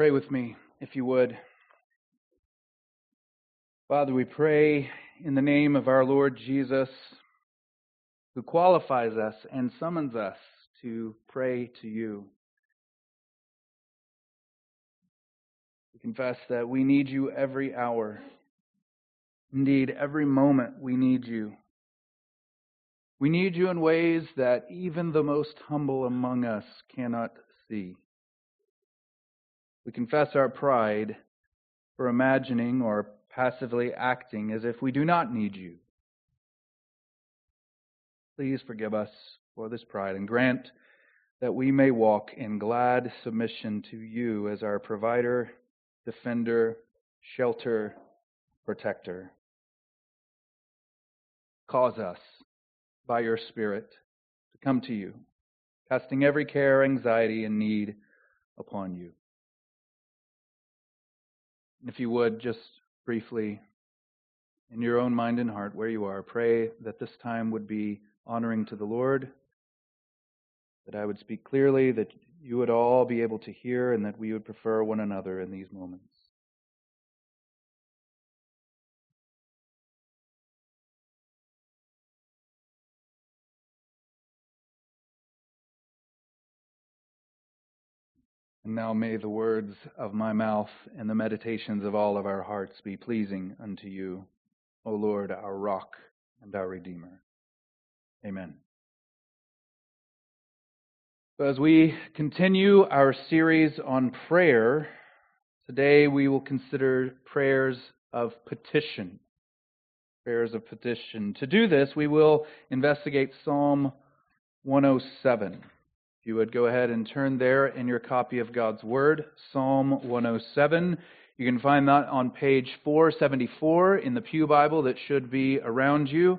Pray with me, if you would. Father, we pray in the name of our Lord Jesus, who qualifies us and summons us to pray to you. We confess that we need you every hour. Indeed, every moment we need you. We need you in ways that even the most humble among us cannot see. We confess our pride for imagining or passively acting as if we do not need you. Please forgive us for this pride and grant that we may walk in glad submission to you as our provider, defender, shelter, protector. Cause us by your Spirit to come to you, casting every care, anxiety, and need upon you. If you would, just briefly, in your own mind and heart, where you are, pray that this time would be honoring to the Lord, that I would speak clearly, that you would all be able to hear, and that we would prefer one another in these moments. Now may the words of my mouth and the meditations of all of our hearts be pleasing unto you, O Lord, our rock and our Redeemer. Amen. So as we continue our series on prayer, today we will consider prayers of petition. Prayers of petition. To do this, we will investigate Psalm 107. You would go ahead and turn there in your copy of God's Word, Psalm 107. You can find that on page 474 in the Pew Bible that should be around you.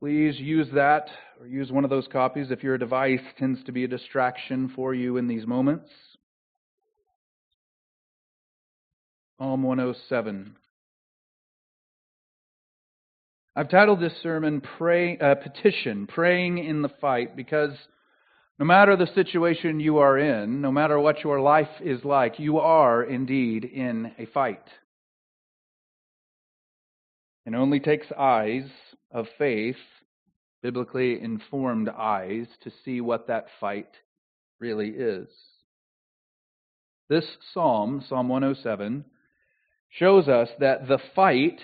Please use that or use one of those copies if your device tends to be a distraction for you in these moments. Psalm 107. I've titled this sermon Pray, uh, Petition, Praying in the Fight, because no matter the situation you are in, no matter what your life is like, you are indeed in a fight. It only takes eyes of faith, biblically informed eyes, to see what that fight really is. This psalm, Psalm 107, shows us that the fight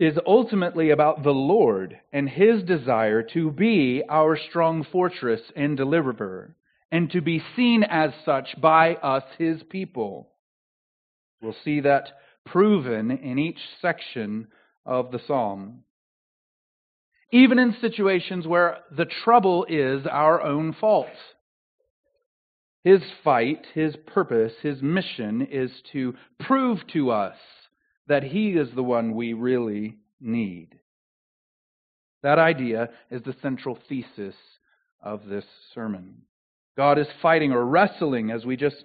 is ultimately about the Lord and his desire to be our strong fortress and deliverer, and to be seen as such by us, his people. We'll see that proven in each section of the psalm. Even in situations where the trouble is our own fault. His fight, his purpose, his mission is to prove to us that He is the one we really need. That idea is the central thesis of this sermon. God is fighting or wrestling, as we just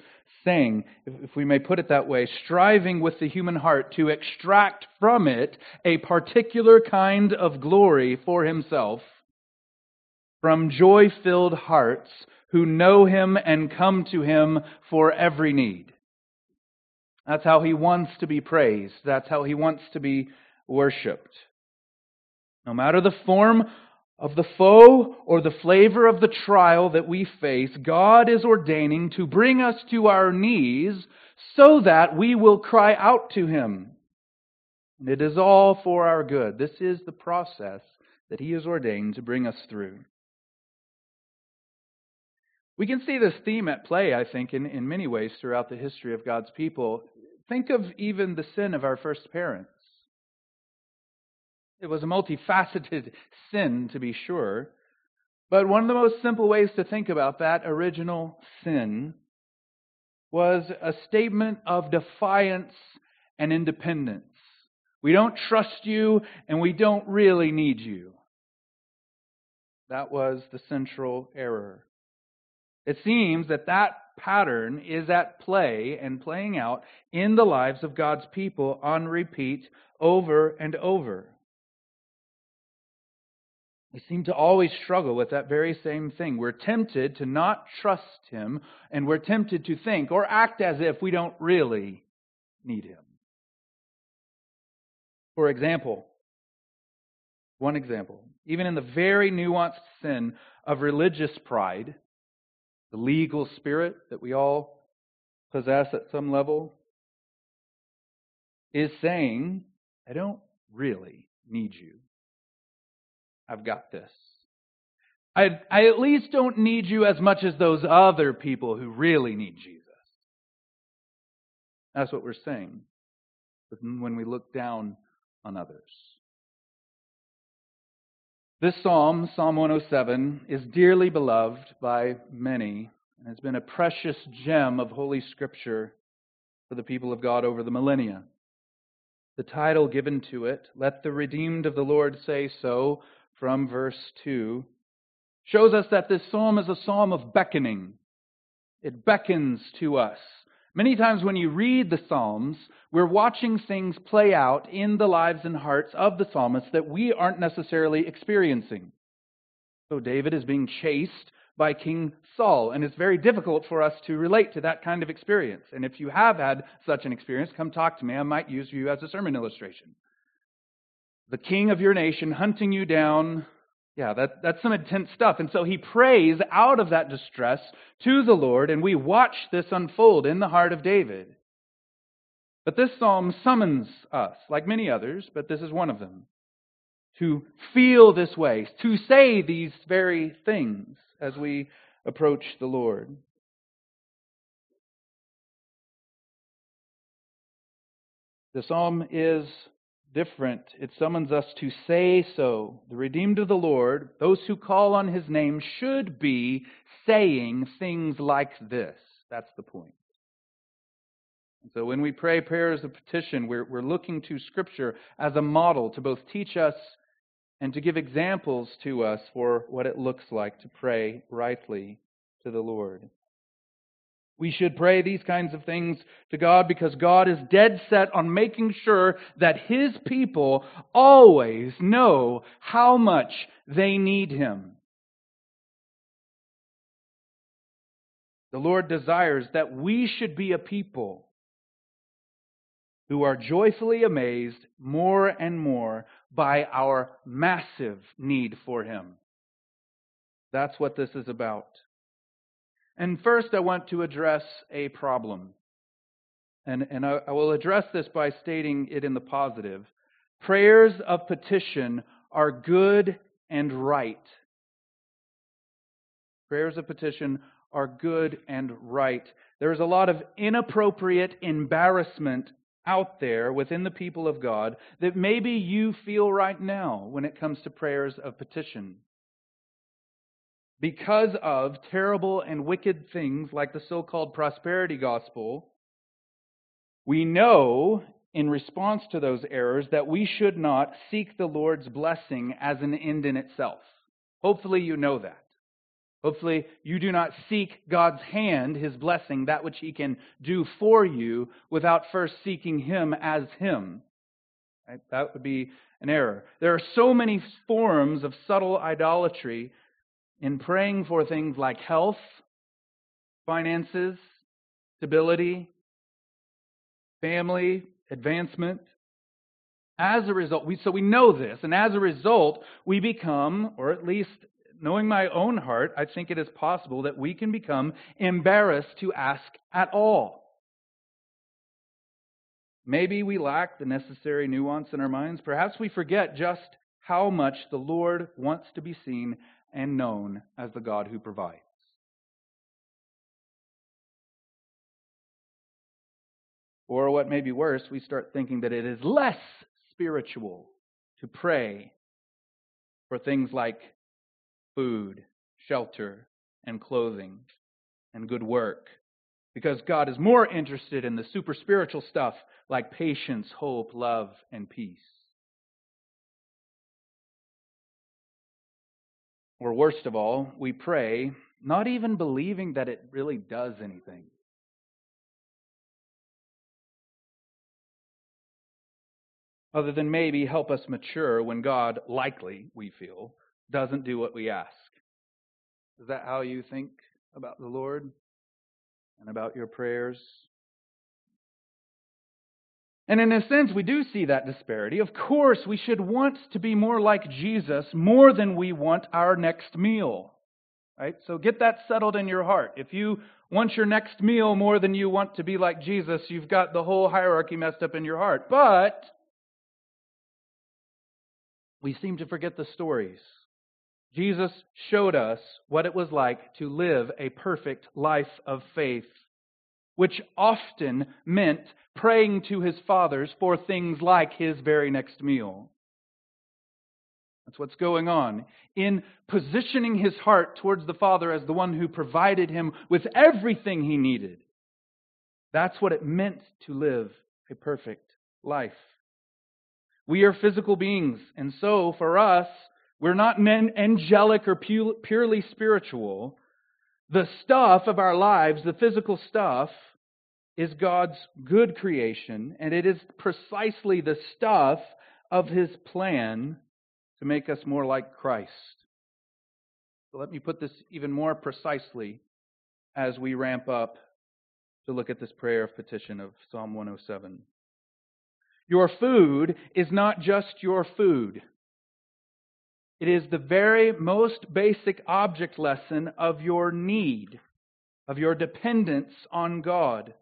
sang, if we may put it that way, striving with the human heart to extract from it a particular kind of glory for himself from joy filled hearts who know him and come to him for every need. That's how he wants to be praised. That's how he wants to be worshiped. No matter the form of the foe or the flavor of the trial that we face, God is ordaining to bring us to our knees so that we will cry out to him. And it is all for our good. This is the process that he has ordained to bring us through. We can see this theme at play, I think, in, in many ways throughout the history of God's people. Think of even the sin of our first parents. It was a multifaceted sin, to be sure. But one of the most simple ways to think about that original sin was a statement of defiance and independence. We don't trust you, and we don't really need you. That was the central error. It seems that that pattern is at play and playing out in the lives of God's people on repeat over and over. we seem to always struggle with that very same thing. We're tempted to not trust Him, and we're tempted to think or act as if we don't really need Him. For example, one example, even in the very nuanced sin of religious pride, the legal spirit that we all possess at some level, is saying, I don't really need you. I've got this. I, I at least don't need you as much as those other people who really need Jesus. That's what we're saying when we look down on others. This psalm, Psalm 107, is dearly beloved by many and has been a precious gem of Holy Scripture for the people of God over the millennia. The title given to it, Let the Redeemed of the Lord Say So, from verse 2, shows us that this psalm is a psalm of beckoning. It beckons to us. Many times when you read the Psalms, we're watching things play out in the lives and hearts of the psalmist that we aren't necessarily experiencing. So David is being chased by King Saul, and it's very difficult for us to relate to that kind of experience. And if you have had such an experience, come talk to me. I might use you as a sermon illustration. The king of your nation hunting you down, yeah, that, that's some intense stuff. And so he prays out of that distress to the Lord, and we watch this unfold in the heart of David. But this psalm summons us, like many others, but this is one of them, to feel this way, to say these very things as we approach the Lord. The psalm is different. It summons us to say so. The redeemed of the Lord, those who call on his name, should be saying things like this. That's the point. So when we pray prayers of petition, we're, we're looking to Scripture as a model to both teach us and to give examples to us for what it looks like to pray rightly to the Lord. We should pray these kinds of things to God because God is dead set on making sure that His people always know how much they need Him. The Lord desires that we should be a people who are joyfully amazed more and more by our massive need for Him. That's what this is about. And first, I want to address a problem. And, and I, I will address this by stating it in the positive. Prayers of petition are good and right. Prayers of petition are good and right. There is a lot of inappropriate embarrassment out there within the people of God that maybe you feel right now when it comes to prayers of petition because of terrible and wicked things like the so called prosperity gospel, we know in response to those errors that we should not seek the Lord's blessing as an end in itself. Hopefully, you know that. Hopefully, you do not seek God's hand, His blessing, that which He can do for you, without first seeking Him as Him. Right? That would be an error. There are so many forms of subtle idolatry in praying for things like health, finances, stability, family, advancement. As a result, we, so we know this, and as a result, we become, or at least knowing my own heart, I think it is possible that we can become embarrassed to ask at all. Maybe we lack the necessary nuance in our minds. Perhaps we forget just how much the Lord wants to be seen and known as the God who provides. Or what may be worse, we start thinking that it is less spiritual to pray for things like food, shelter, and clothing, and good work. Because God is more interested in the super spiritual stuff like patience, hope, love, and peace. Or worst of all, we pray not even believing that it really does anything. Other than maybe help us mature when God, likely, we feel, doesn't do what we ask. Is that how you think about the Lord and about your prayers? And in a sense, we do see that disparity. Of course, we should want to be more like Jesus more than we want our next meal. Right? So get that settled in your heart. If you want your next meal more than you want to be like Jesus, you've got the whole hierarchy messed up in your heart. But we seem to forget the stories. Jesus showed us what it was like to live a perfect life of faith which often meant praying to his fathers for things like his very next meal. That's what's going on. In positioning his heart towards the Father as the one who provided him with everything he needed. That's what it meant to live a perfect life. We are physical beings, and so for us, we're not angelic or purely spiritual. The stuff of our lives, the physical stuff, is God's good creation, and it is precisely the stuff of his plan to make us more like Christ. So let me put this even more precisely as we ramp up to look at this prayer of petition of Psalm 107. Your food is not just your food. It is the very most basic object lesson of your need, of your dependence on God.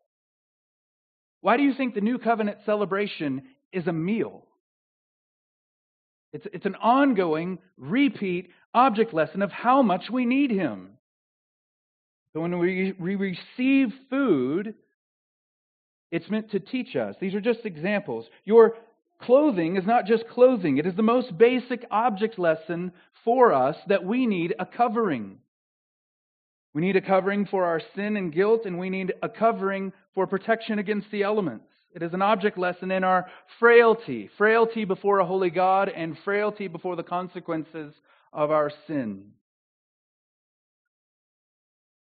Why do you think the New Covenant celebration is a meal? It's, it's an ongoing, repeat object lesson of how much we need Him. So when we, we receive food, it's meant to teach us. These are just examples. Your clothing is not just clothing, it is the most basic object lesson for us that we need a covering. We need a covering for our sin and guilt, and we need a covering for protection against the elements. It is an object lesson in our frailty frailty before a holy God, and frailty before the consequences of our sin.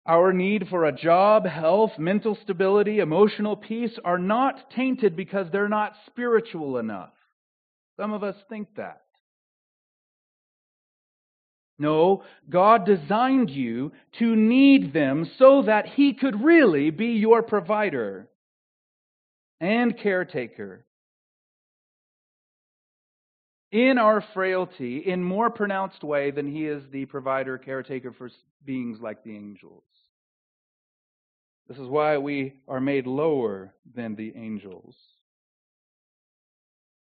Our need for a job, health, mental stability, emotional peace are not tainted because they're not spiritual enough. Some of us think that. No, God designed you to need them so that He could really be your provider and caretaker. In our frailty, in more pronounced way than He is the provider, caretaker for beings like the angels. This is why we are made lower than the angels.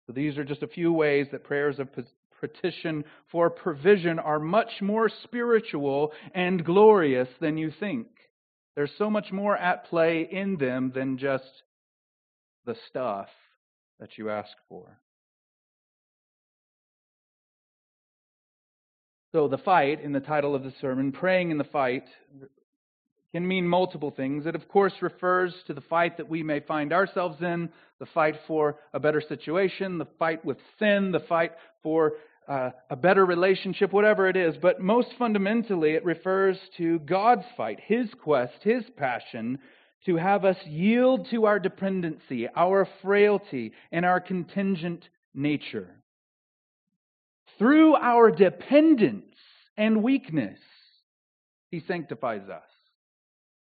So these are just a few ways that prayers of petition for provision are much more spiritual and glorious than you think. There's so much more at play in them than just the stuff that you ask for. So, the fight in the title of the sermon, Praying in the Fight, can mean multiple things. It, of course, refers to the fight that we may find ourselves in the fight for a better situation, the fight with sin, the fight for uh, a better relationship, whatever it is. But most fundamentally, it refers to God's fight, His quest, His passion to have us yield to our dependency, our frailty, and our contingent nature. Through our dependence and weakness, He sanctifies us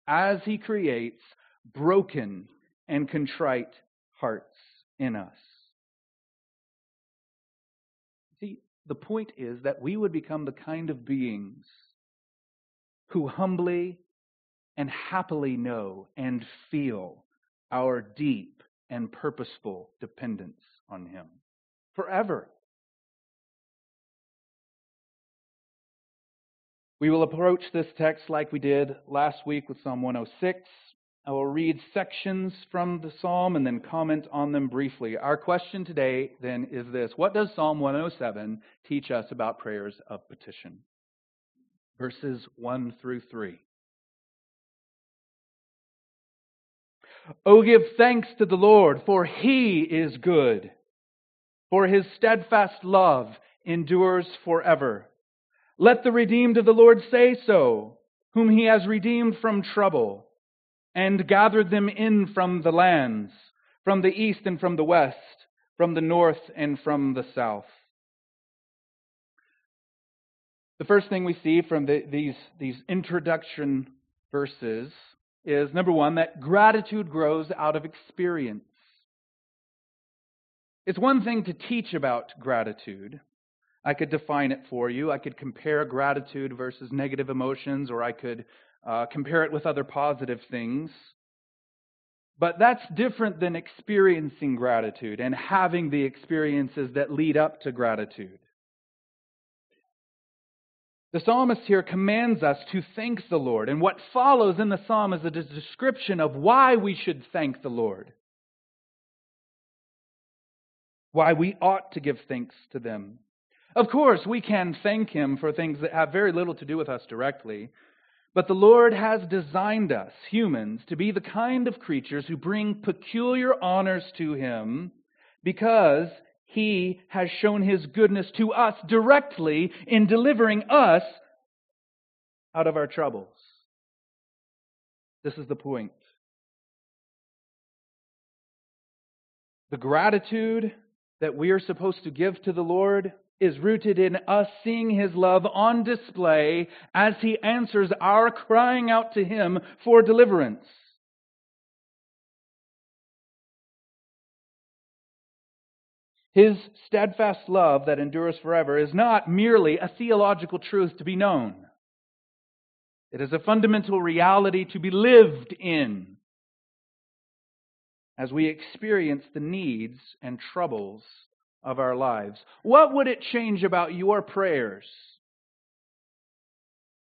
as He creates broken and contrite hearts in us. See, the point is that we would become the kind of beings who humbly and happily know and feel our deep and purposeful dependence on Him forever. We will approach this text like we did last week with Psalm 106. I will read sections from the psalm and then comment on them briefly. Our question today then is this What does Psalm 107 teach us about prayers of petition? Verses 1 through 3. Oh, give thanks to the Lord, for he is good, for his steadfast love endures forever. Let the redeemed of the Lord say so, whom he has redeemed from trouble, and gathered them in from the lands, from the east and from the west, from the north and from the south. The first thing we see from the, these, these introduction verses is number one, that gratitude grows out of experience. It's one thing to teach about gratitude. I could define it for you. I could compare gratitude versus negative emotions, or I could uh, compare it with other positive things. But that's different than experiencing gratitude and having the experiences that lead up to gratitude. The psalmist here commands us to thank the Lord, and what follows in the psalm is a description of why we should thank the Lord. Why we ought to give thanks to them. Of course, we can thank Him for things that have very little to do with us directly, but the Lord has designed us, humans, to be the kind of creatures who bring peculiar honors to Him because He has shown His goodness to us directly in delivering us out of our troubles. This is the point. The gratitude that we are supposed to give to the Lord is rooted in us seeing His love on display as He answers our crying out to Him for deliverance. His steadfast love that endures forever is not merely a theological truth to be known. It is a fundamental reality to be lived in as we experience the needs and troubles of our lives. What would it change about your prayers?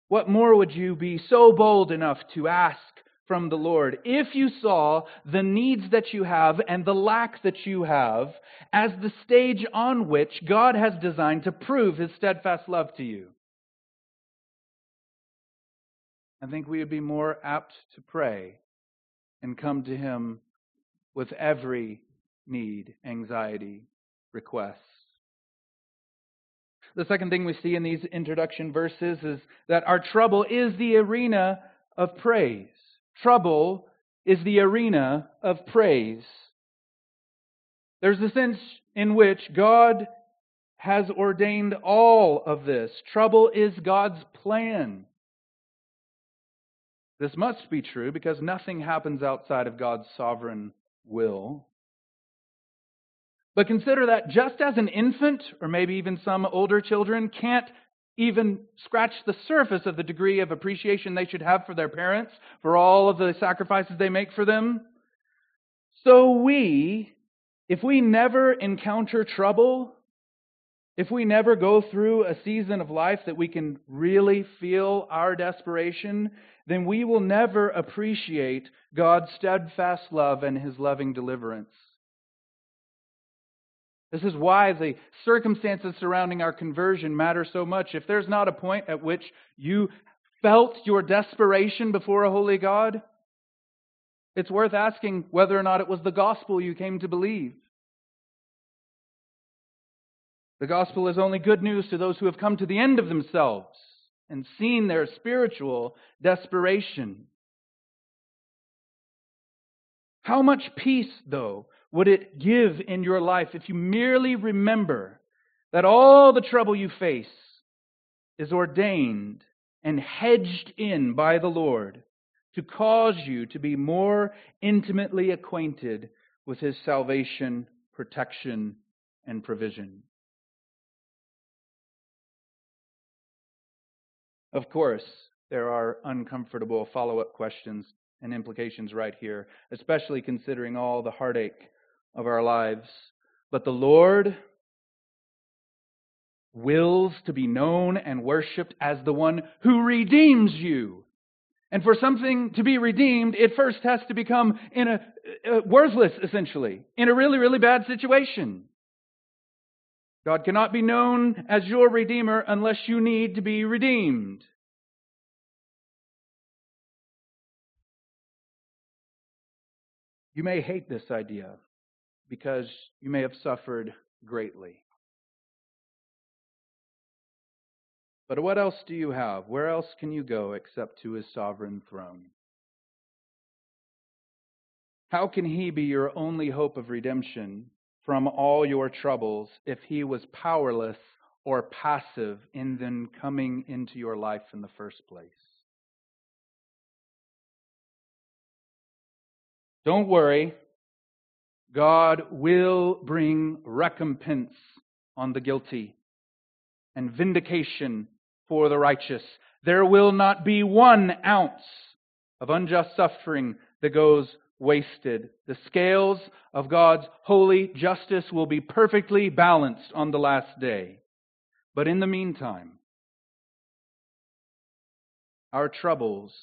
What more would you be so bold enough to ask from the Lord if you saw the needs that you have and the lack that you have as the stage on which God has designed to prove his steadfast love to you? I think we would be more apt to pray and come to him with every need, anxiety, requests. The second thing we see in these introduction verses is that our trouble is the arena of praise. Trouble is the arena of praise. There's a sense in which God has ordained all of this. Trouble is God's plan. This must be true because nothing happens outside of God's sovereign will. But consider that just as an infant, or maybe even some older children, can't even scratch the surface of the degree of appreciation they should have for their parents, for all of the sacrifices they make for them, so we, if we never encounter trouble, if we never go through a season of life that we can really feel our desperation, then we will never appreciate God's steadfast love and His loving deliverance. This is why the circumstances surrounding our conversion matter so much. If there's not a point at which you felt your desperation before a holy God, it's worth asking whether or not it was the gospel you came to believe. The gospel is only good news to those who have come to the end of themselves and seen their spiritual desperation. How much peace, though, would it give in your life if you merely remember that all the trouble you face is ordained and hedged in by the Lord to cause you to be more intimately acquainted with His salvation, protection, and provision? Of course, there are uncomfortable follow up questions and implications right here, especially considering all the heartache of our lives. But the Lord wills to be known and worshiped as the one who redeems you. And for something to be redeemed, it first has to become in a, uh, worthless, essentially, in a really, really bad situation. God cannot be known as your Redeemer unless you need to be redeemed. You may hate this idea because you may have suffered greatly. But what else do you have? Where else can you go except to his sovereign throne? How can he be your only hope of redemption from all your troubles if he was powerless or passive in then coming into your life in the first place. Don't worry. God will bring recompense on the guilty and vindication for the righteous. There will not be one ounce of unjust suffering that goes wasted. The scales of God's holy justice will be perfectly balanced on the last day. But in the meantime, our troubles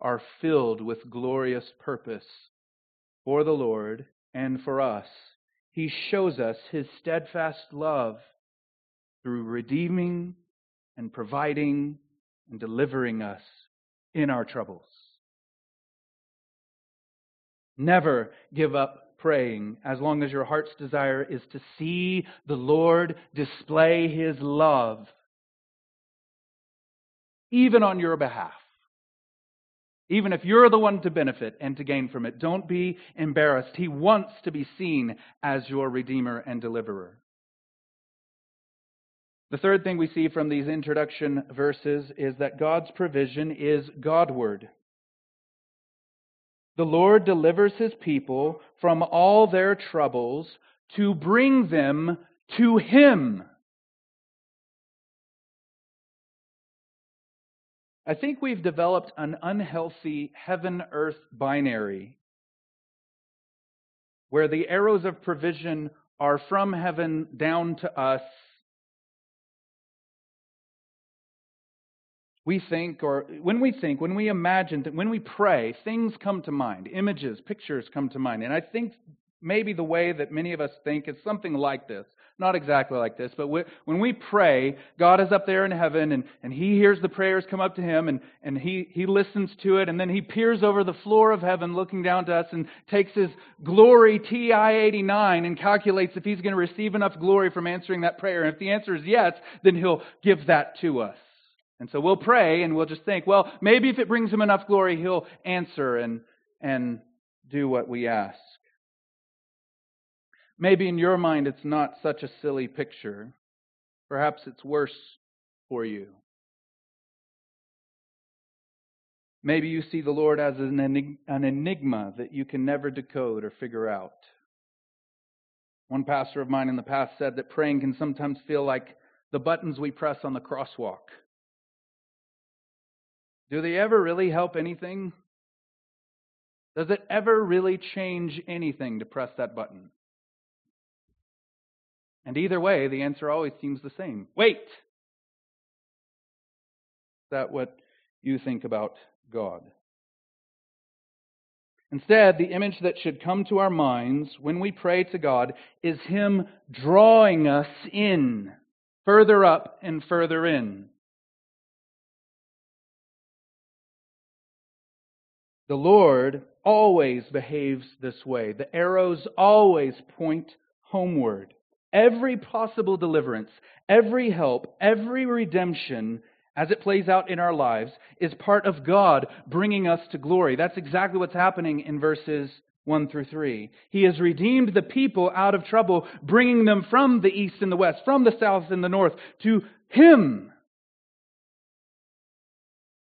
are filled with glorious purpose for the Lord and for us. He shows us his steadfast love through redeeming and providing and delivering us in our troubles. Never give up praying as long as your heart's desire is to see the Lord display his love, even on your behalf. Even if you're the one to benefit and to gain from it, don't be embarrassed. He wants to be seen as your Redeemer and Deliverer. The third thing we see from these introduction verses is that God's provision is Godward. The Lord delivers his people from all their troubles to bring them to him. I think we've developed an unhealthy heaven earth binary where the arrows of provision are from heaven down to us we think, or when we think, when we imagine, that when we pray, things come to mind. Images, pictures come to mind. And I think maybe the way that many of us think is something like this. Not exactly like this, but when we pray, God is up there in heaven and, and He hears the prayers come up to Him and, and he, he listens to it and then He peers over the floor of heaven looking down to us and takes His glory TI 89 and calculates if He's going to receive enough glory from answering that prayer. And if the answer is yes, then He'll give that to us. And so we'll pray and we'll just think, well, maybe if it brings him enough glory, he'll answer and, and do what we ask. Maybe in your mind it's not such a silly picture. Perhaps it's worse for you. Maybe you see the Lord as an enigma that you can never decode or figure out. One pastor of mine in the past said that praying can sometimes feel like the buttons we press on the crosswalk. Do they ever really help anything? Does it ever really change anything to press that button? And either way, the answer always seems the same wait. Is that what you think about God? Instead, the image that should come to our minds when we pray to God is Him drawing us in, further up and further in. The Lord always behaves this way. The arrows always point homeward. Every possible deliverance, every help, every redemption as it plays out in our lives is part of God bringing us to glory. That's exactly what's happening in verses 1 through 3. He has redeemed the people out of trouble, bringing them from the east and the west, from the south and the north to Him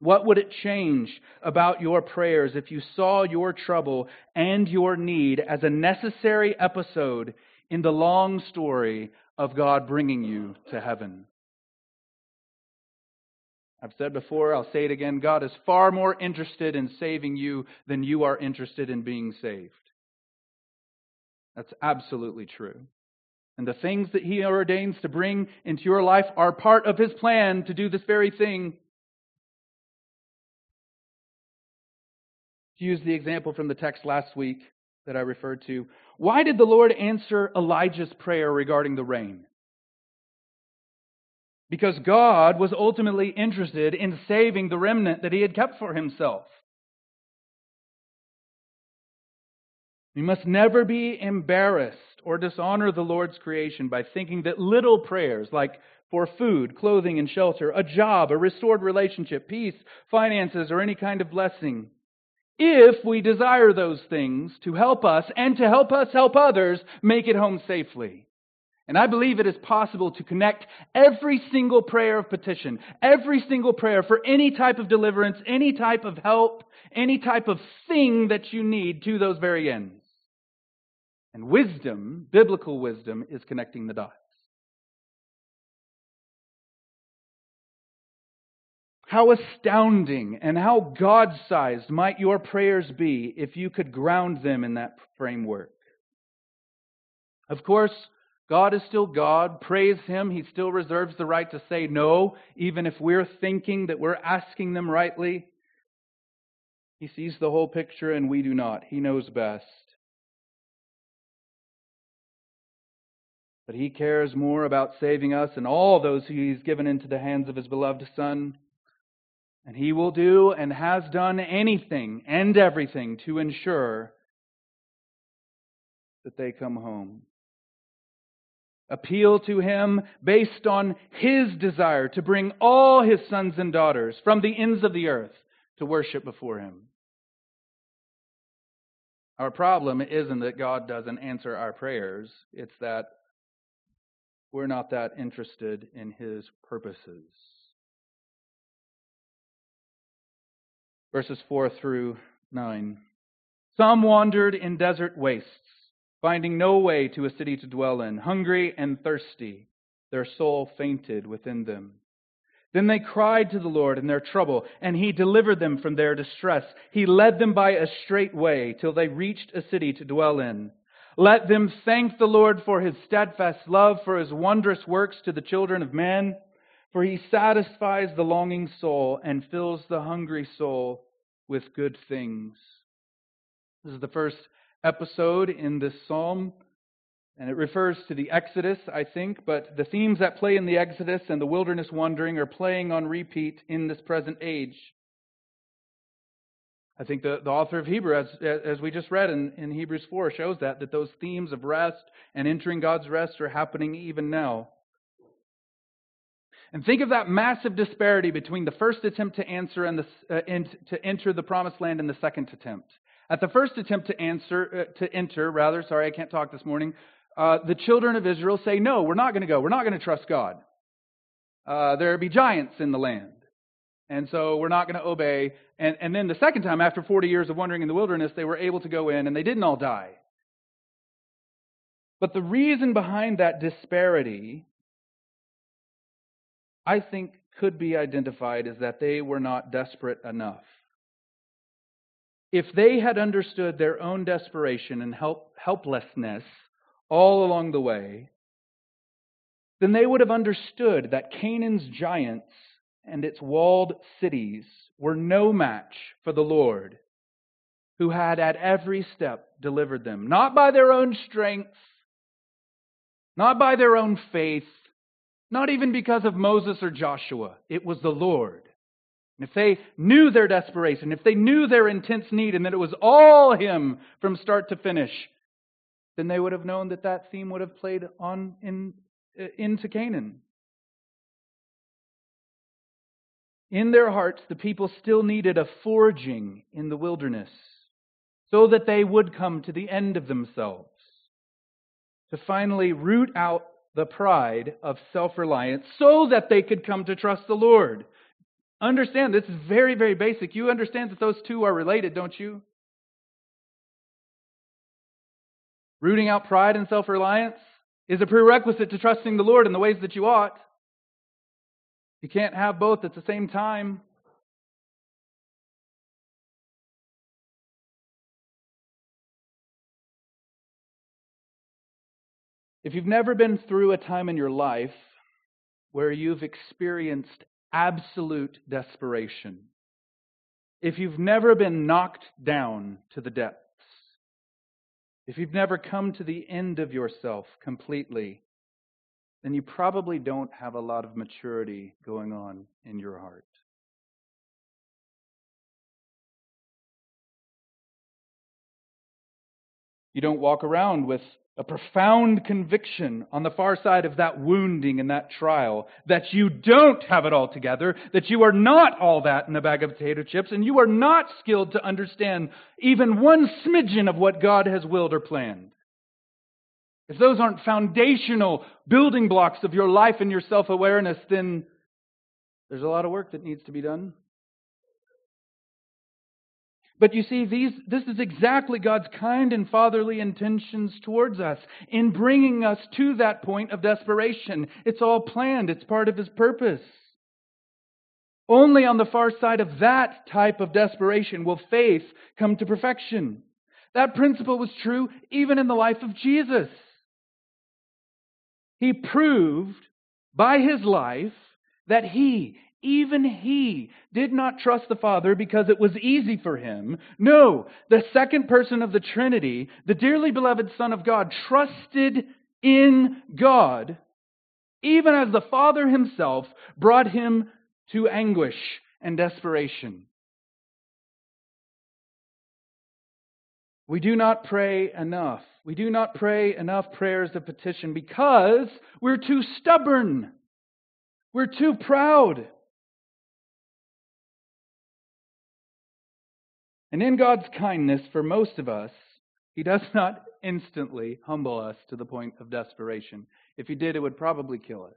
what would it change about your prayers if you saw your trouble and your need as a necessary episode in the long story of God bringing you to heaven? I've said before, I'll say it again God is far more interested in saving you than you are interested in being saved. That's absolutely true. And the things that He ordains to bring into your life are part of His plan to do this very thing. To use the example from the text last week that I referred to, why did the Lord answer Elijah's prayer regarding the rain? Because God was ultimately interested in saving the remnant that he had kept for himself. We must never be embarrassed or dishonor the Lord's creation by thinking that little prayers like for food, clothing, and shelter, a job, a restored relationship, peace, finances, or any kind of blessing if we desire those things to help us and to help us help others make it home safely. And I believe it is possible to connect every single prayer of petition, every single prayer for any type of deliverance, any type of help, any type of thing that you need to those very ends. And wisdom, biblical wisdom, is connecting the dots. How astounding and how God sized might your prayers be if you could ground them in that framework. Of course, God is still God. Praise Him. He still reserves the right to say no, even if we're thinking that we're asking them rightly. He sees the whole picture and we do not. He knows best. But He cares more about saving us and all those who He's given into the hands of His beloved Son. And He will do and has done anything and everything to ensure that they come home appeal to him based on his desire to bring all his sons and daughters from the ends of the earth to worship before him. Our problem isn't that God doesn't answer our prayers, it's that we're not that interested in his purposes. Verses 4 through 9. Some wandered in desert wastes finding no way to a city to dwell in, hungry and thirsty, their soul fainted within them. Then they cried to the Lord in their trouble, and he delivered them from their distress. He led them by a straight way till they reached a city to dwell in. Let them thank the Lord for his steadfast love, for his wondrous works to the children of men. For he satisfies the longing soul and fills the hungry soul with good things. This is the first episode in this psalm, and it refers to the Exodus, I think, but the themes that play in the Exodus and the wilderness wandering are playing on repeat in this present age. I think the, the author of Hebrew, as, as we just read in, in Hebrews 4, shows that, that those themes of rest and entering God's rest are happening even now. And think of that massive disparity between the first attempt to answer and, the, uh, to enter the promised land and the second attempt. At the first attempt to answer, uh, to enter, rather, sorry, I can't talk this morning, uh, the children of Israel say, no, we're not going to go. We're not going to trust God. Uh, there be giants in the land. And so we're not going to obey. And, and then the second time, after 40 years of wandering in the wilderness, they were able to go in and they didn't all die. But the reason behind that disparity, I think, could be identified is that they were not desperate enough. If they had understood their own desperation and help, helplessness all along the way, then they would have understood that Canaan's giants and its walled cities were no match for the Lord, who had at every step delivered them, not by their own strength, not by their own faith, not even because of Moses or Joshua. It was the Lord and if they knew their desperation, if they knew their intense need, and that it was all Him from start to finish, then they would have known that that theme would have played on in, uh, into Canaan. In their hearts, the people still needed a forging in the wilderness so that they would come to the end of themselves, to finally root out the pride of self reliance so that they could come to trust the Lord. Understand, this is very, very basic. You understand that those two are related, don't you? Rooting out pride and self reliance is a prerequisite to trusting the Lord in the ways that you ought. You can't have both at the same time. If you've never been through a time in your life where you've experienced absolute desperation. If you've never been knocked down to the depths, if you've never come to the end of yourself completely, then you probably don't have a lot of maturity going on in your heart. You don't walk around with a profound conviction on the far side of that wounding and that trial that you don't have it all together, that you are not all that in a bag of potato chips, and you are not skilled to understand even one smidgen of what God has willed or planned. if those aren't foundational building blocks of your life and your self awareness, then there's a lot of work that needs to be done. But you see, these, this is exactly God's kind and fatherly intentions towards us in bringing us to that point of desperation. It's all planned, it's part of His purpose. Only on the far side of that type of desperation will faith come to perfection. That principle was true even in the life of Jesus. He proved by his life that he, even he, did not trust the Father because it was easy for him. No, the second person of the Trinity, the dearly beloved Son of God, trusted in God, even as the Father himself brought him to anguish and desperation. We do not pray enough. We do not pray enough prayers of petition because we're too stubborn. We're too proud. And in God's kindness for most of us, He does not instantly humble us to the point of desperation. If He did, it would probably kill us.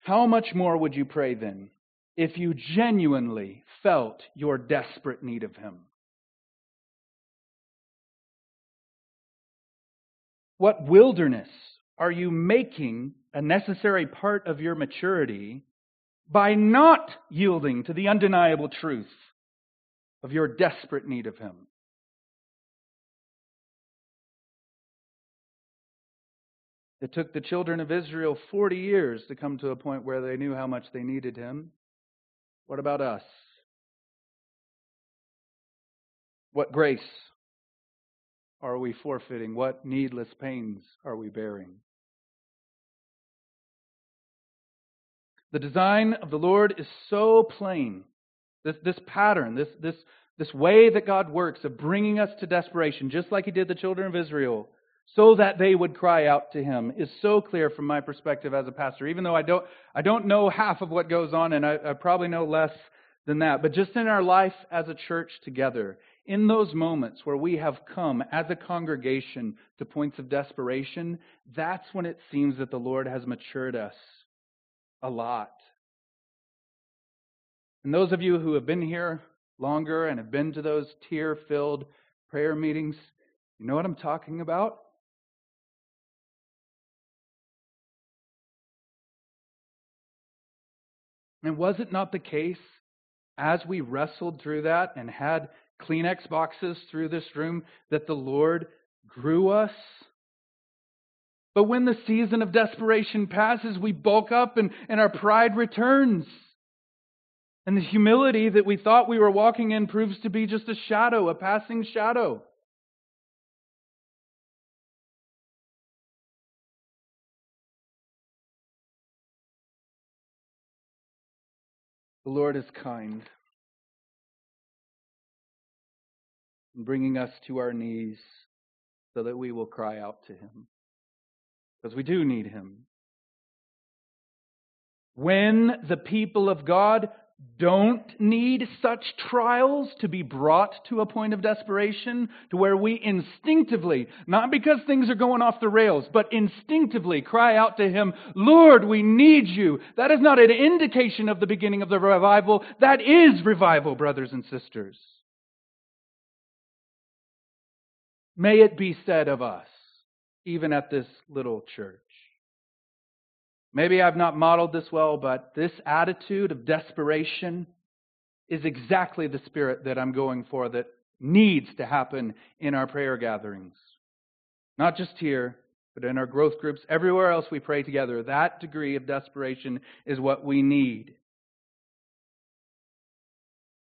How much more would you pray then if you genuinely felt your desperate need of Him? What wilderness are you making a necessary part of your maturity by not yielding to the undeniable truth of your desperate need of Him? It took the children of Israel 40 years to come to a point where they knew how much they needed him. What about us? What grace are we forfeiting? What needless pains are we bearing? The design of the Lord is so plain. This, this pattern, this, this, this way that God works of bringing us to desperation, just like He did the children of Israel, so that they would cry out to him is so clear from my perspective as a pastor even though i don't i don't know half of what goes on and I, I, probably know less than that but just in our life as a church together in those moments where we have come as a congregation to points of desperation that's when it seems that the lord has matured us a lot and those of you who have been here longer and have been to those tear filled prayer meetings you know what i'm talking about And was it not the case as we wrestled through that and had Kleenex boxes through this room that the Lord grew us? But when the season of desperation passes, we bulk up and, and our pride returns. And the humility that we thought we were walking in proves to be just a shadow, a passing shadow. The Lord is kind in bringing us to our knees so that we will cry out to Him. Because we do need Him. When the people of God don't need such trials to be brought to a point of desperation to where we instinctively, not because things are going off the rails, but instinctively cry out to Him, Lord, we need you. That is not an indication of the beginning of the revival. That is revival, brothers and sisters. May it be said of us, even at this little church. Maybe I've not modeled this well, but this attitude of desperation is exactly the spirit that I'm going for that needs to happen in our prayer gatherings. Not just here, but in our growth groups, everywhere else we pray together. That degree of desperation is what we need.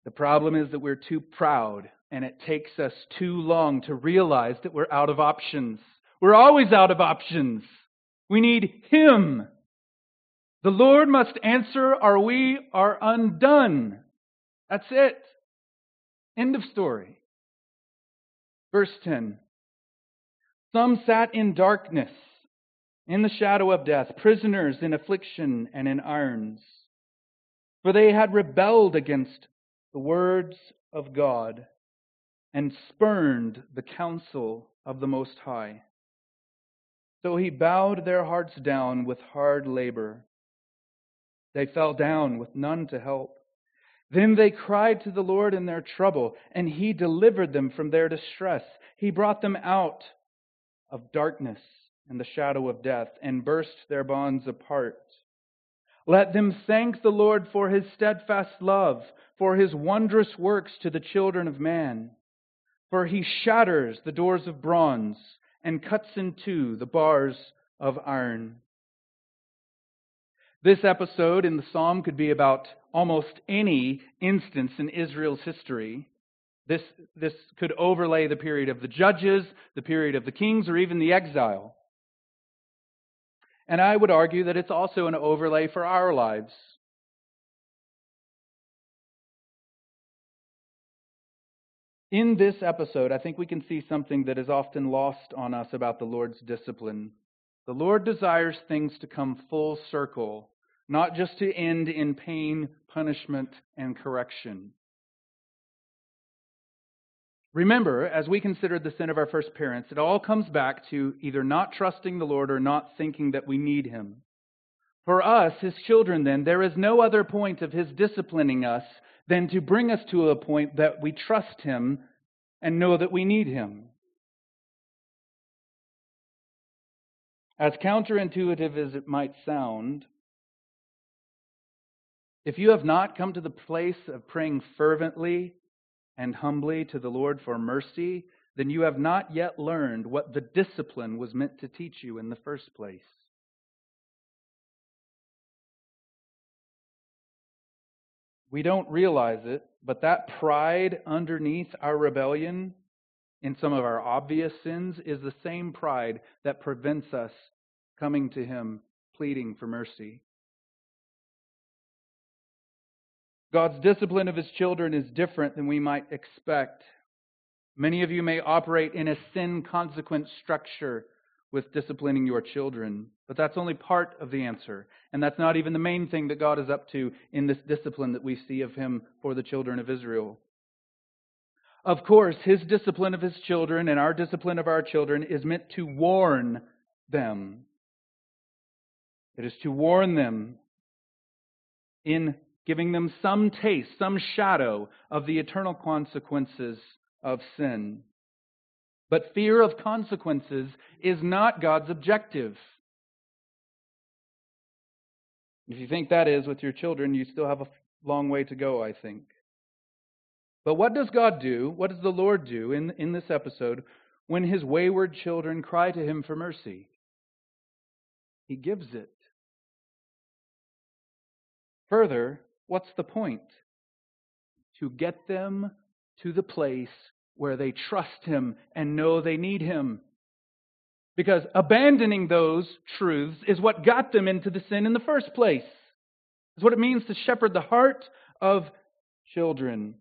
The problem is that we're too proud, and it takes us too long to realize that we're out of options. We're always out of options. We need Him. The Lord must answer, or we are undone. That's it. End of story. Verse 10 Some sat in darkness, in the shadow of death, prisoners in affliction and in irons, for they had rebelled against the words of God and spurned the counsel of the Most High. So he bowed their hearts down with hard labor. They fell down with none to help. Then they cried to the Lord in their trouble, and he delivered them from their distress. He brought them out of darkness and the shadow of death, and burst their bonds apart. Let them thank the Lord for his steadfast love, for his wondrous works to the children of man. For he shatters the doors of bronze and cuts in two the bars of iron. This episode in the psalm could be about almost any instance in Israel's history. This, this could overlay the period of the judges, the period of the kings, or even the exile. And I would argue that it's also an overlay for our lives. In this episode, I think we can see something that is often lost on us about the Lord's discipline. The Lord desires things to come full circle, not just to end in pain, punishment, and correction. Remember, as we considered the sin of our first parents, it all comes back to either not trusting the Lord or not thinking that we need Him. For us, His children, then, there is no other point of His disciplining us than to bring us to a point that we trust Him and know that we need Him. As counterintuitive as it might sound, if you have not come to the place of praying fervently and humbly to the Lord for mercy, then you have not yet learned what the discipline was meant to teach you in the first place. We don't realize it, but that pride underneath our rebellion in some of our obvious sins is the same pride that prevents us coming to Him pleading for mercy. God's discipline of His children is different than we might expect. Many of you may operate in a sin consequence structure with disciplining your children. But that's only part of the answer. And that's not even the main thing that God is up to in this discipline that we see of Him for the children of Israel. Of course, His discipline of His children and our discipline of our children is meant to warn them. It is to warn them in giving them some taste, some shadow of the eternal consequences of sin. But fear of consequences is not God's objective. If you think that is with your children, you still have a long way to go, I think. But what does God do? What does the Lord do in, in this episode when his wayward children cry to him for mercy? He gives it. Further, what's the point? To get them to the place where they trust Him and know they need Him. Because abandoning those truths is what got them into the sin in the first place. It's what it means to shepherd the heart of children.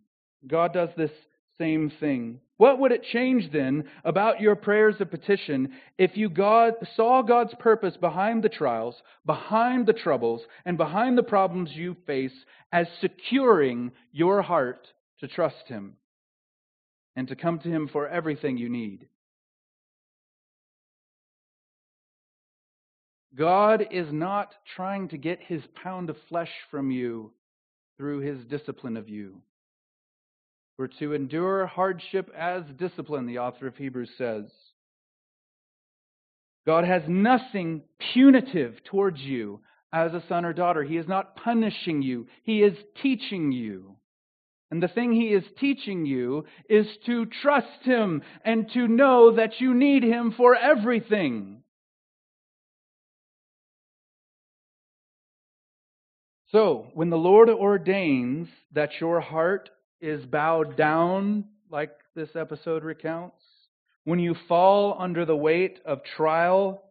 God does this same thing. What would it change then about your prayers of petition if you God, saw God's purpose behind the trials, behind the troubles, and behind the problems you face as securing your heart to trust Him? And to come to Him for everything you need. God is not trying to get His pound of flesh from you through His discipline of you. We're to endure hardship as discipline, the author of Hebrews says. God has nothing punitive towards you as a son or daughter. He is not punishing you, He is teaching you. And the thing he is teaching you is to trust him and to know that you need him for everything. So, when the Lord ordains that your heart is bowed down, like this episode recounts, when you fall under the weight of trial,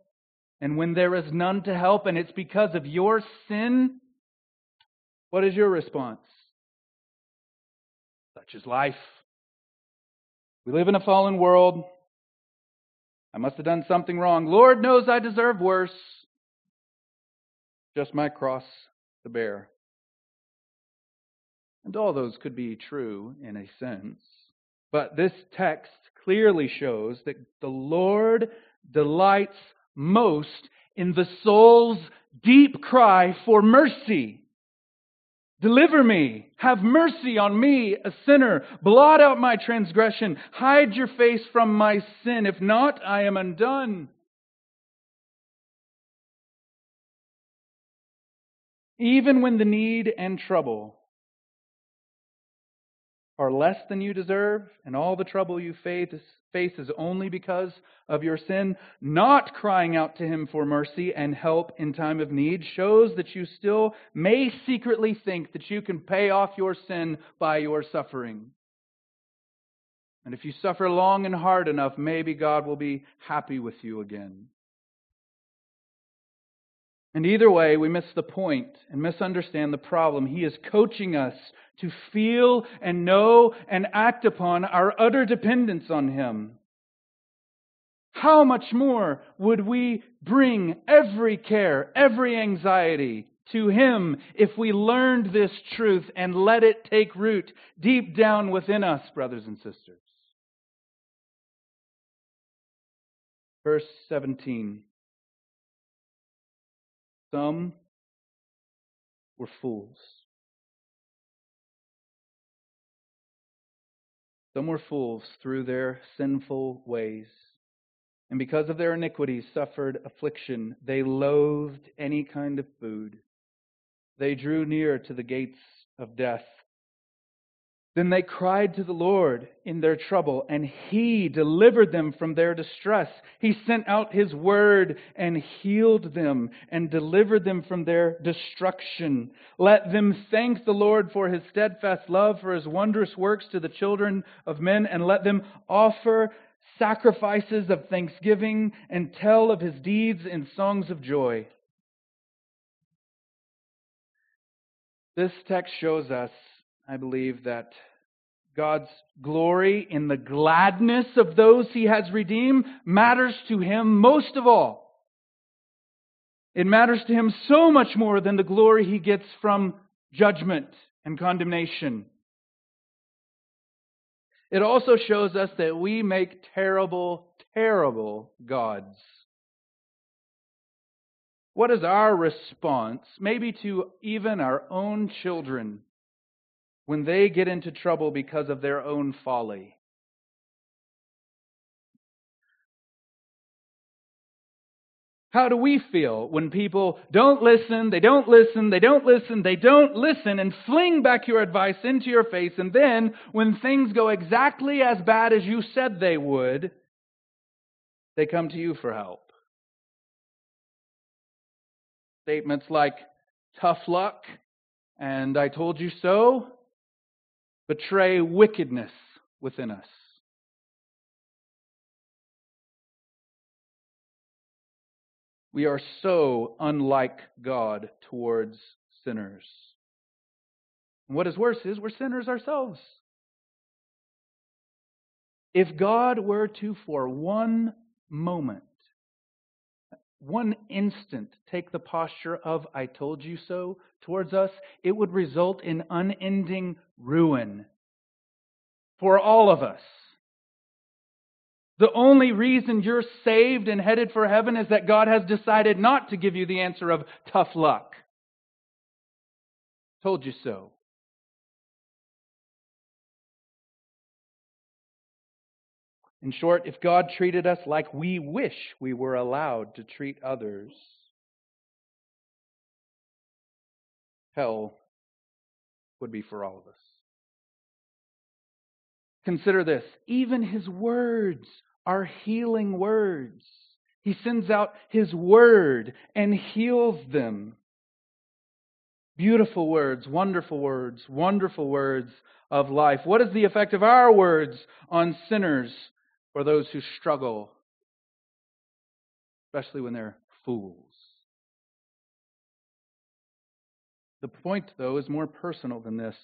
and when there is none to help, and it's because of your sin, what is your response? Such is life. We live in a fallen world. I must have done something wrong. Lord knows I deserve worse. Just my cross to bear. And all those could be true in a sense. But this text clearly shows that the Lord delights most in the soul's deep cry for mercy. Deliver me. Have mercy on me, a sinner. Blot out my transgression. Hide your face from my sin. If not, I am undone. Even when the need and trouble are less than you deserve, and all the trouble you face is only because of your sin, not crying out to Him for mercy and help in time of need shows that you still may secretly think that you can pay off your sin by your suffering. And if you suffer long and hard enough, maybe God will be happy with you again. And either way, we miss the point and misunderstand the problem. He is coaching us to feel and know and act upon our utter dependence on Him. How much more would we bring every care, every anxiety to Him if we learned this truth and let it take root deep down within us, brothers and sisters? Verse 17. Some were fools. Some were fools through their sinful ways. And because of their iniquities, suffered affliction. They loathed any kind of food. They drew near to the gates of death. Then they cried to the Lord in their trouble, and He delivered them from their distress. He sent out His word and healed them and delivered them from their destruction. Let them thank the Lord for His steadfast love, for His wondrous works to the children of men, and let them offer sacrifices of thanksgiving and tell of His deeds in songs of joy. This text shows us I believe that God's glory in the gladness of those he has redeemed matters to him most of all. It matters to him so much more than the glory he gets from judgment and condemnation. It also shows us that we make terrible, terrible gods. What is our response, maybe to even our own children? When they get into trouble because of their own folly. How do we feel when people don't listen, they don't listen, they don't listen, they don't listen, and fling back your advice into your face, and then when things go exactly as bad as you said they would, they come to you for help? Statements like, tough luck, and I told you so, betray wickedness within us. We are so unlike God towards sinners. And what is worse is we're sinners ourselves. If God were to, for one moment, one instant, take the posture of I told you so towards us, it would result in unending ruin for all of us. The only reason you're saved and headed for heaven is that God has decided not to give you the answer of tough luck. Told you so. In short, if God treated us like we wish we were allowed to treat others, hell would be for all of us. Consider this even his words are healing words. He sends out his word and heals them. Beautiful words, wonderful words, wonderful words of life. What is the effect of our words on sinners or those who struggle, especially when they're fools? The point, though, is more personal than this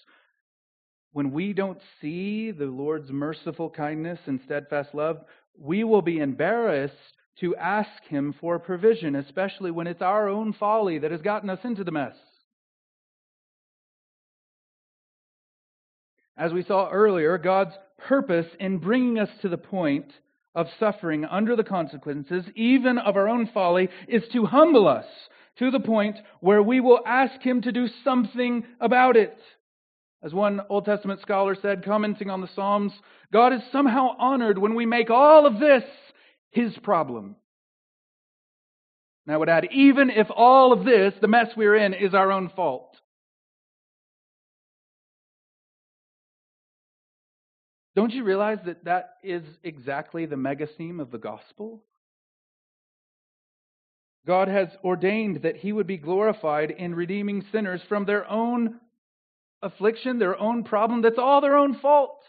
when we don't see the Lord's merciful kindness and steadfast love, we will be embarrassed to ask Him for provision, especially when it's our own folly that has gotten us into the mess. As we saw earlier, God's purpose in bringing us to the point of suffering under the consequences, even of our own folly, is to humble us to the point where we will ask Him to do something about it. As one Old Testament scholar said, commenting on the Psalms, God is somehow honored when we make all of this His problem. And I would add, even if all of this, the mess we're in, is our own fault. Don't you realize that that is exactly the mega theme of the gospel? God has ordained that he would be glorified in redeeming sinners from their own affliction, their own problem. That's all their own fault.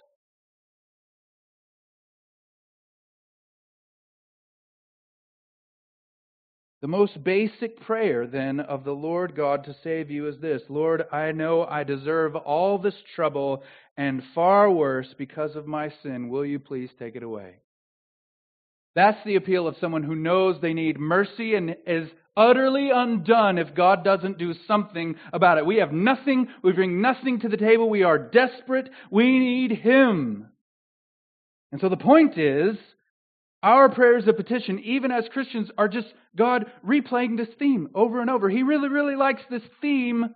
The most basic prayer, then, of the Lord God to save you is this Lord, I know I deserve all this trouble and far worse because of my sin. Will you please take it away? That's the appeal of someone who knows they need mercy and is utterly undone if God doesn't do something about it. We have nothing, we bring nothing to the table, we are desperate, we need Him. And so the point is, our prayers of petition, even as Christians, are just God replaying this theme over and over. He really, really likes this theme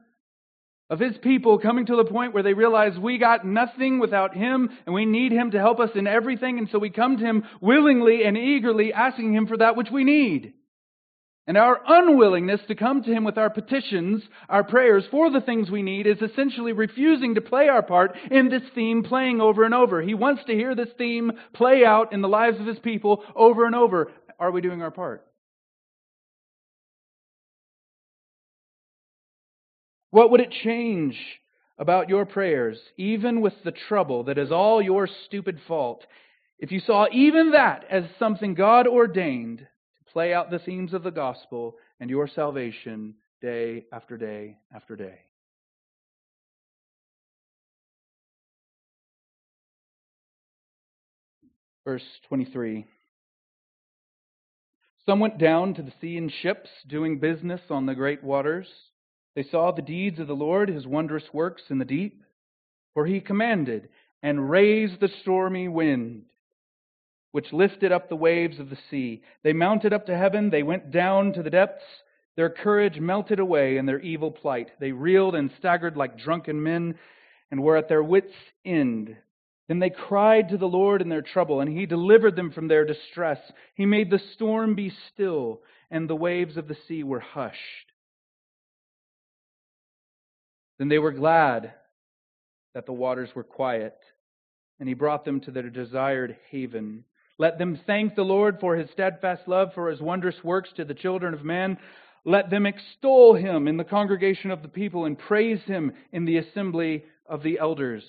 of His people coming to the point where they realize we got nothing without Him and we need Him to help us in everything. And so we come to Him willingly and eagerly asking Him for that which we need. And our unwillingness to come to Him with our petitions, our prayers for the things we need, is essentially refusing to play our part in this theme playing over and over. He wants to hear this theme play out in the lives of His people over and over. Are we doing our part? What would it change about your prayers, even with the trouble that is all your stupid fault, if you saw even that as something God ordained play out the themes of the gospel and your salvation day after day after day. Verse 23. Some went down to the sea in ships, doing business on the great waters. They saw the deeds of the Lord, his wondrous works in the deep. For he commanded and raised the stormy wind which lifted up the waves of the sea. They mounted up to heaven, they went down to the depths. Their courage melted away in their evil plight. They reeled and staggered like drunken men and were at their wits' end. Then they cried to the Lord in their trouble, and he delivered them from their distress. He made the storm be still, and the waves of the sea were hushed. Then they were glad that the waters were quiet, and he brought them to their desired haven. Let them thank the Lord for his steadfast love, for his wondrous works to the children of man. Let them extol him in the congregation of the people and praise him in the assembly of the elders.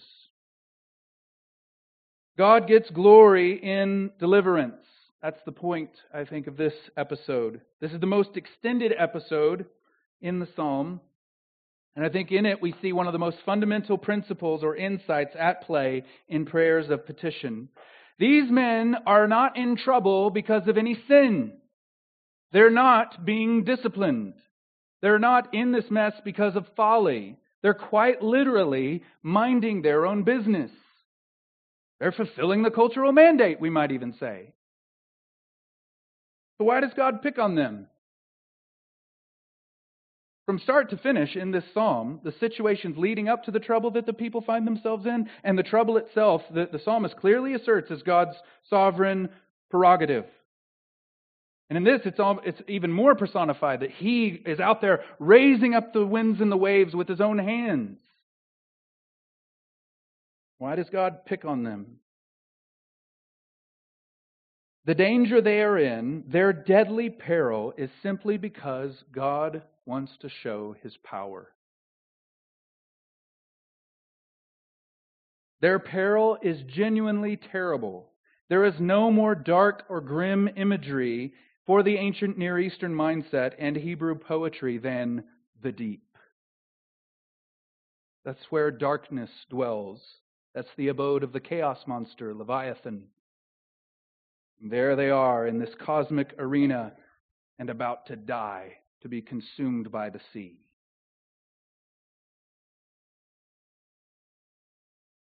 God gets glory in deliverance. That's the point, I think, of this episode. This is the most extended episode in the psalm. And I think in it we see one of the most fundamental principles or insights at play in prayers of petition. These men are not in trouble because of any sin. They're not being disciplined. They're not in this mess because of folly. They're quite literally minding their own business. They're fulfilling the cultural mandate, we might even say. So why does God pick on them? From start to finish in this psalm, the situations leading up to the trouble that the people find themselves in, and the trouble itself that the psalmist clearly asserts is God's sovereign prerogative. And in this, it's, all, it's even more personified that he is out there raising up the winds and the waves with his own hands. Why does God pick on them? The danger they are in, their deadly peril, is simply because God wants to show his power. Their peril is genuinely terrible. There is no more dark or grim imagery for the ancient Near Eastern mindset and Hebrew poetry than the deep. That's where darkness dwells. That's the abode of the chaos monster, Leviathan. There they are in this cosmic arena and about to die to be consumed by the sea.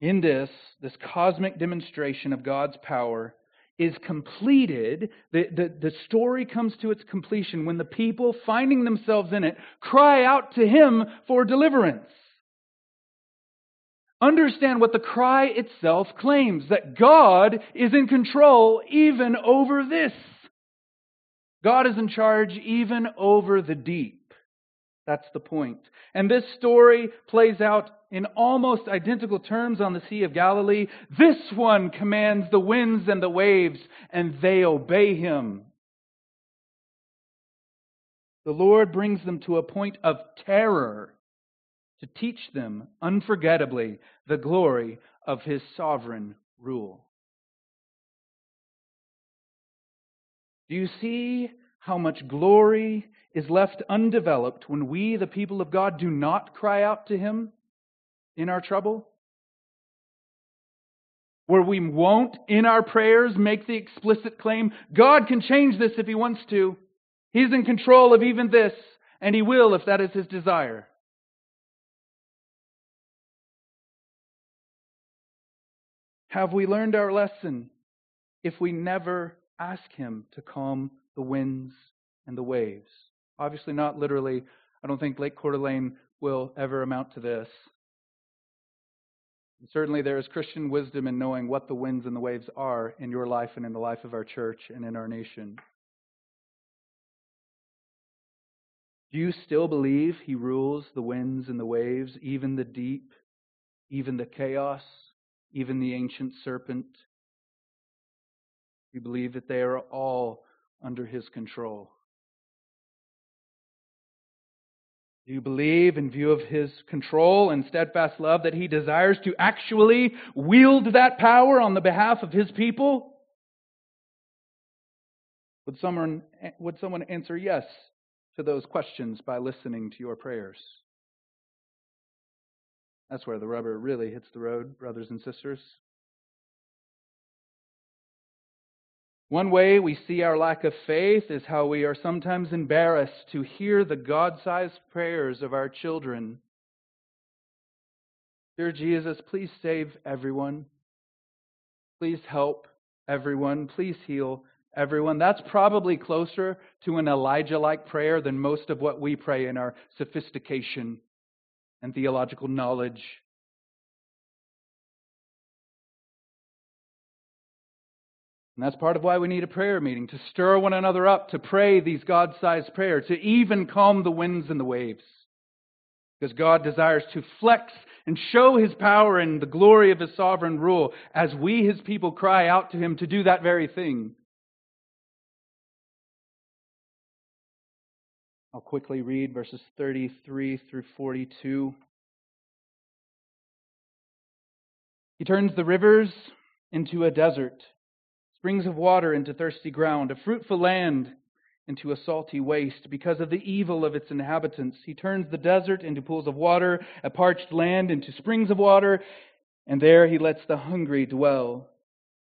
in this, this cosmic demonstration of God's power is completed. The, the, the story comes to its completion when the people, finding themselves in it, cry out to Him for deliverance. Understand what the cry itself claims that God is in control even over this. God is in charge even over the deep. That's the point. And this story plays out in almost identical terms on the Sea of Galilee. This one commands the winds and the waves, and they obey him. The Lord brings them to a point of terror to teach them unforgettably the glory of his sovereign rule. Do you see how much glory is left undeveloped when we, the people of God, do not cry out to him in our trouble? Where we won't, in our prayers, make the explicit claim God can change this if he wants to. He's in control of even this, and he will if that is his desire. Have we learned our lesson if we never ask Him to calm the winds and the waves? Obviously, not literally. I don't think Lake Coeur d'Alene will ever amount to this. And certainly, there is Christian wisdom in knowing what the winds and the waves are in your life and in the life of our church and in our nation. Do you still believe He rules the winds and the waves, even the deep, even the chaos? even the ancient serpent. We believe that they are all under his control. Do you believe, in view of his control and steadfast love, that he desires to actually wield that power on the behalf of his people? Would someone, eh, would someone answer yes to those questions by listening to your prayers? That's where the rubber really hits the road, brothers and sisters. One way we see our lack of faith is how we are sometimes embarrassed to hear the God sized prayers of our children. Dear Jesus, please save everyone. Please help everyone. Please heal everyone. That's probably closer to an Elijah like prayer than most of what we pray in our sophistication and theological knowledge. And that's part of why we need a prayer meeting, to stir one another up, to pray these God sized prayers, to even calm the winds and the waves. Because God desires to flex and show His power and the glory of His sovereign rule as we, His people, cry out to Him to do that very thing. I'll quickly read verses 33 through 42. He turns the rivers into a desert, springs of water into thirsty ground, a fruitful land into a salty waste because of the evil of its inhabitants. He turns the desert into pools of water, a parched land into springs of water, and there he lets the hungry dwell.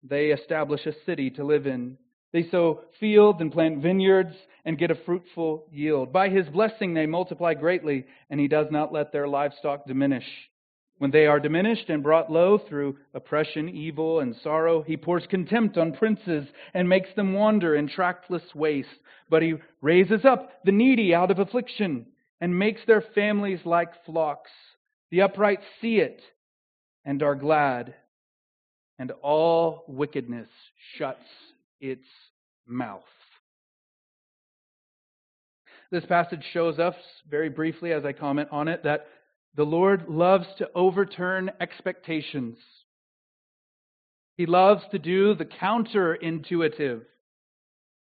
They establish a city to live in. They sow fields and plant vineyards and get a fruitful yield. By his blessing they multiply greatly, and he does not let their livestock diminish. When they are diminished and brought low through oppression, evil, and sorrow, he pours contempt on princes and makes them wander in trackless waste. But he raises up the needy out of affliction and makes their families like flocks. The upright see it and are glad, and all wickedness shuts its mouth. This passage shows us, very briefly as I comment on it, that the Lord loves to overturn expectations. He loves to do the counterintuitive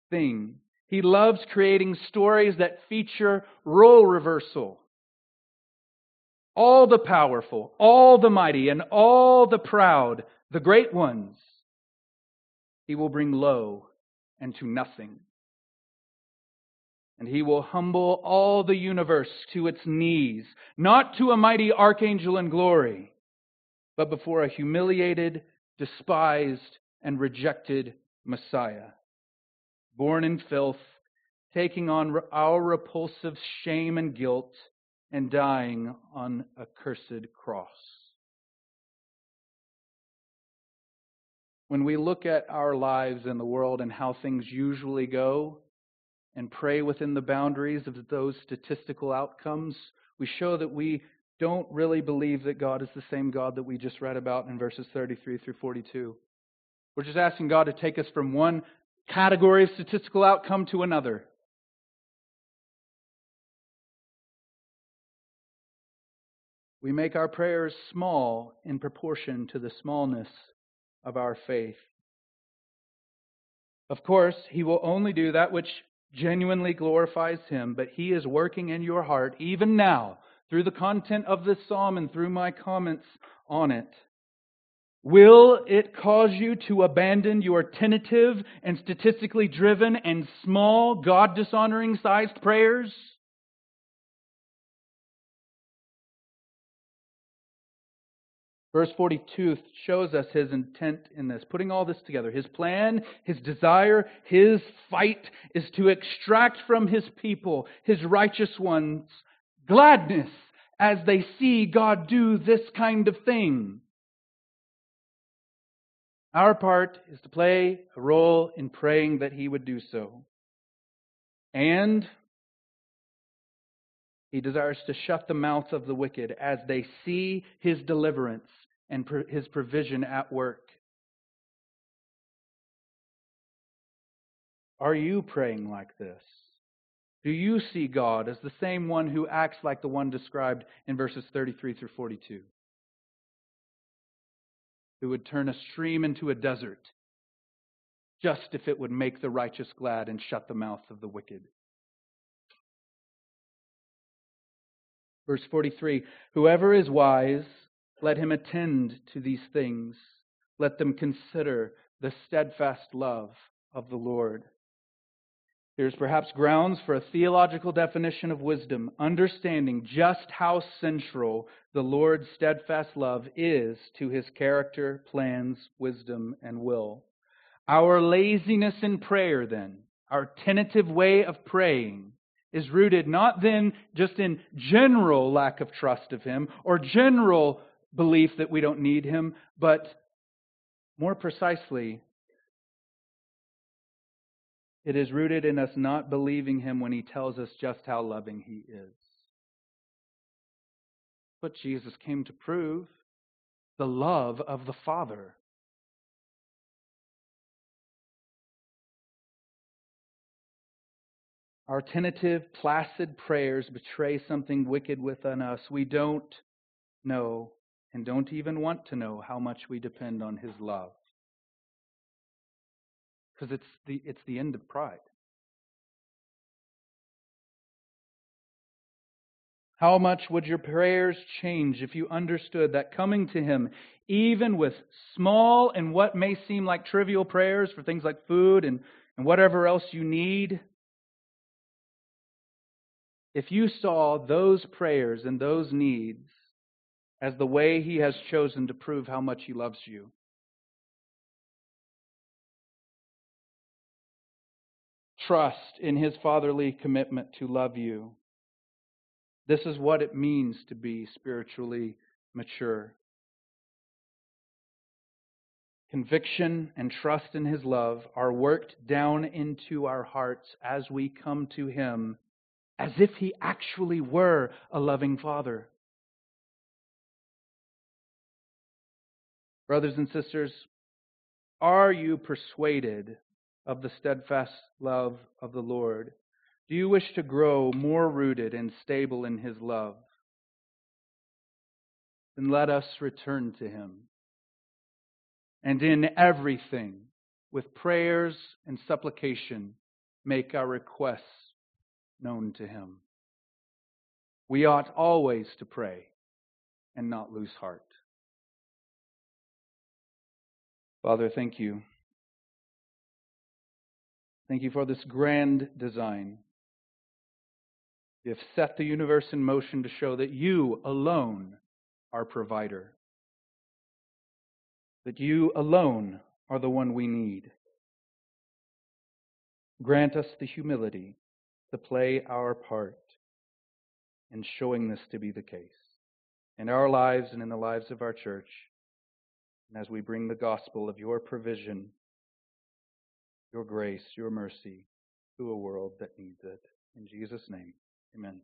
thing. He loves creating stories that feature role reversal. All the powerful, all the mighty, and all the proud, the great ones, he will bring low and to nothing. And he will humble all the universe to its knees, not to a mighty archangel in glory, but before a humiliated, despised, and rejected Messiah, born in filth, taking on our repulsive shame and guilt, and dying on a cursed cross. when we look at our lives in the world and how things usually go and pray within the boundaries of those statistical outcomes, we show that we don't really believe that God is the same God that we just read about in verses 33 through 42. We're just asking God to take us from one category of statistical outcome to another. We make our prayers small in proportion to the smallness of our faith. Of course, He will only do that which genuinely glorifies Him, but He is working in your heart even now through the content of this psalm and through my comments on it. Will it cause you to abandon your tentative and statistically driven and small, God dishonoring sized prayers? Verse 42 shows us his intent in this, putting all this together. His plan, his desire, his fight is to extract from his people, his righteous ones, gladness as they see God do this kind of thing. Our part is to play a role in praying that he would do so. And he desires to shut the mouths of the wicked as they see his deliverance and his provision at work. Are you praying like this? Do you see God as the same one who acts like the one described in verses 33 through 42? Who would turn a stream into a desert just if it would make the righteous glad and shut the mouth of the wicked. Verse 43 Whoever is wise, let him attend to these things. Let them consider the steadfast love of the Lord. There's perhaps grounds for a theological definition of wisdom, understanding just how central the Lord's steadfast love is to his character, plans, wisdom, and will. Our laziness in prayer, then, our tentative way of praying, is rooted not then just in general lack of trust of him or general belief that we don't need him, but more precisely, it is rooted in us not believing him when he tells us just how loving he is. But Jesus came to prove the love of the Father. Our tentative, placid prayers betray something wicked within us. We don't know and don't even want to know how much we depend on His love because it's the, it's the end of pride. How much would your prayers change if you understood that coming to Him, even with small and what may seem like trivial prayers for things like food and, and whatever else you need, if you saw those prayers and those needs as the way He has chosen to prove how much He loves you, trust in his fatherly commitment to love you. This is what it means to be spiritually mature. Conviction and trust in his love are worked down into our hearts as we come to him as if he actually were a loving father. Brothers and sisters, are you persuaded of the steadfast love of the Lord? Do you wish to grow more rooted and stable in His love? Then let us return to Him. And in everything, with prayers and supplication, make our requests known to Him. We ought always to pray and not lose heart. Father, thank you. Thank you for this grand design. You have set the universe in motion to show that you alone are provider, that you alone are the one we need. Grant us the humility to play our part in showing this to be the case in our lives and in the lives of our church. and as we bring the gospel of your provision, your grace, your mercy to a world that needs it. In Jesus' name, amen.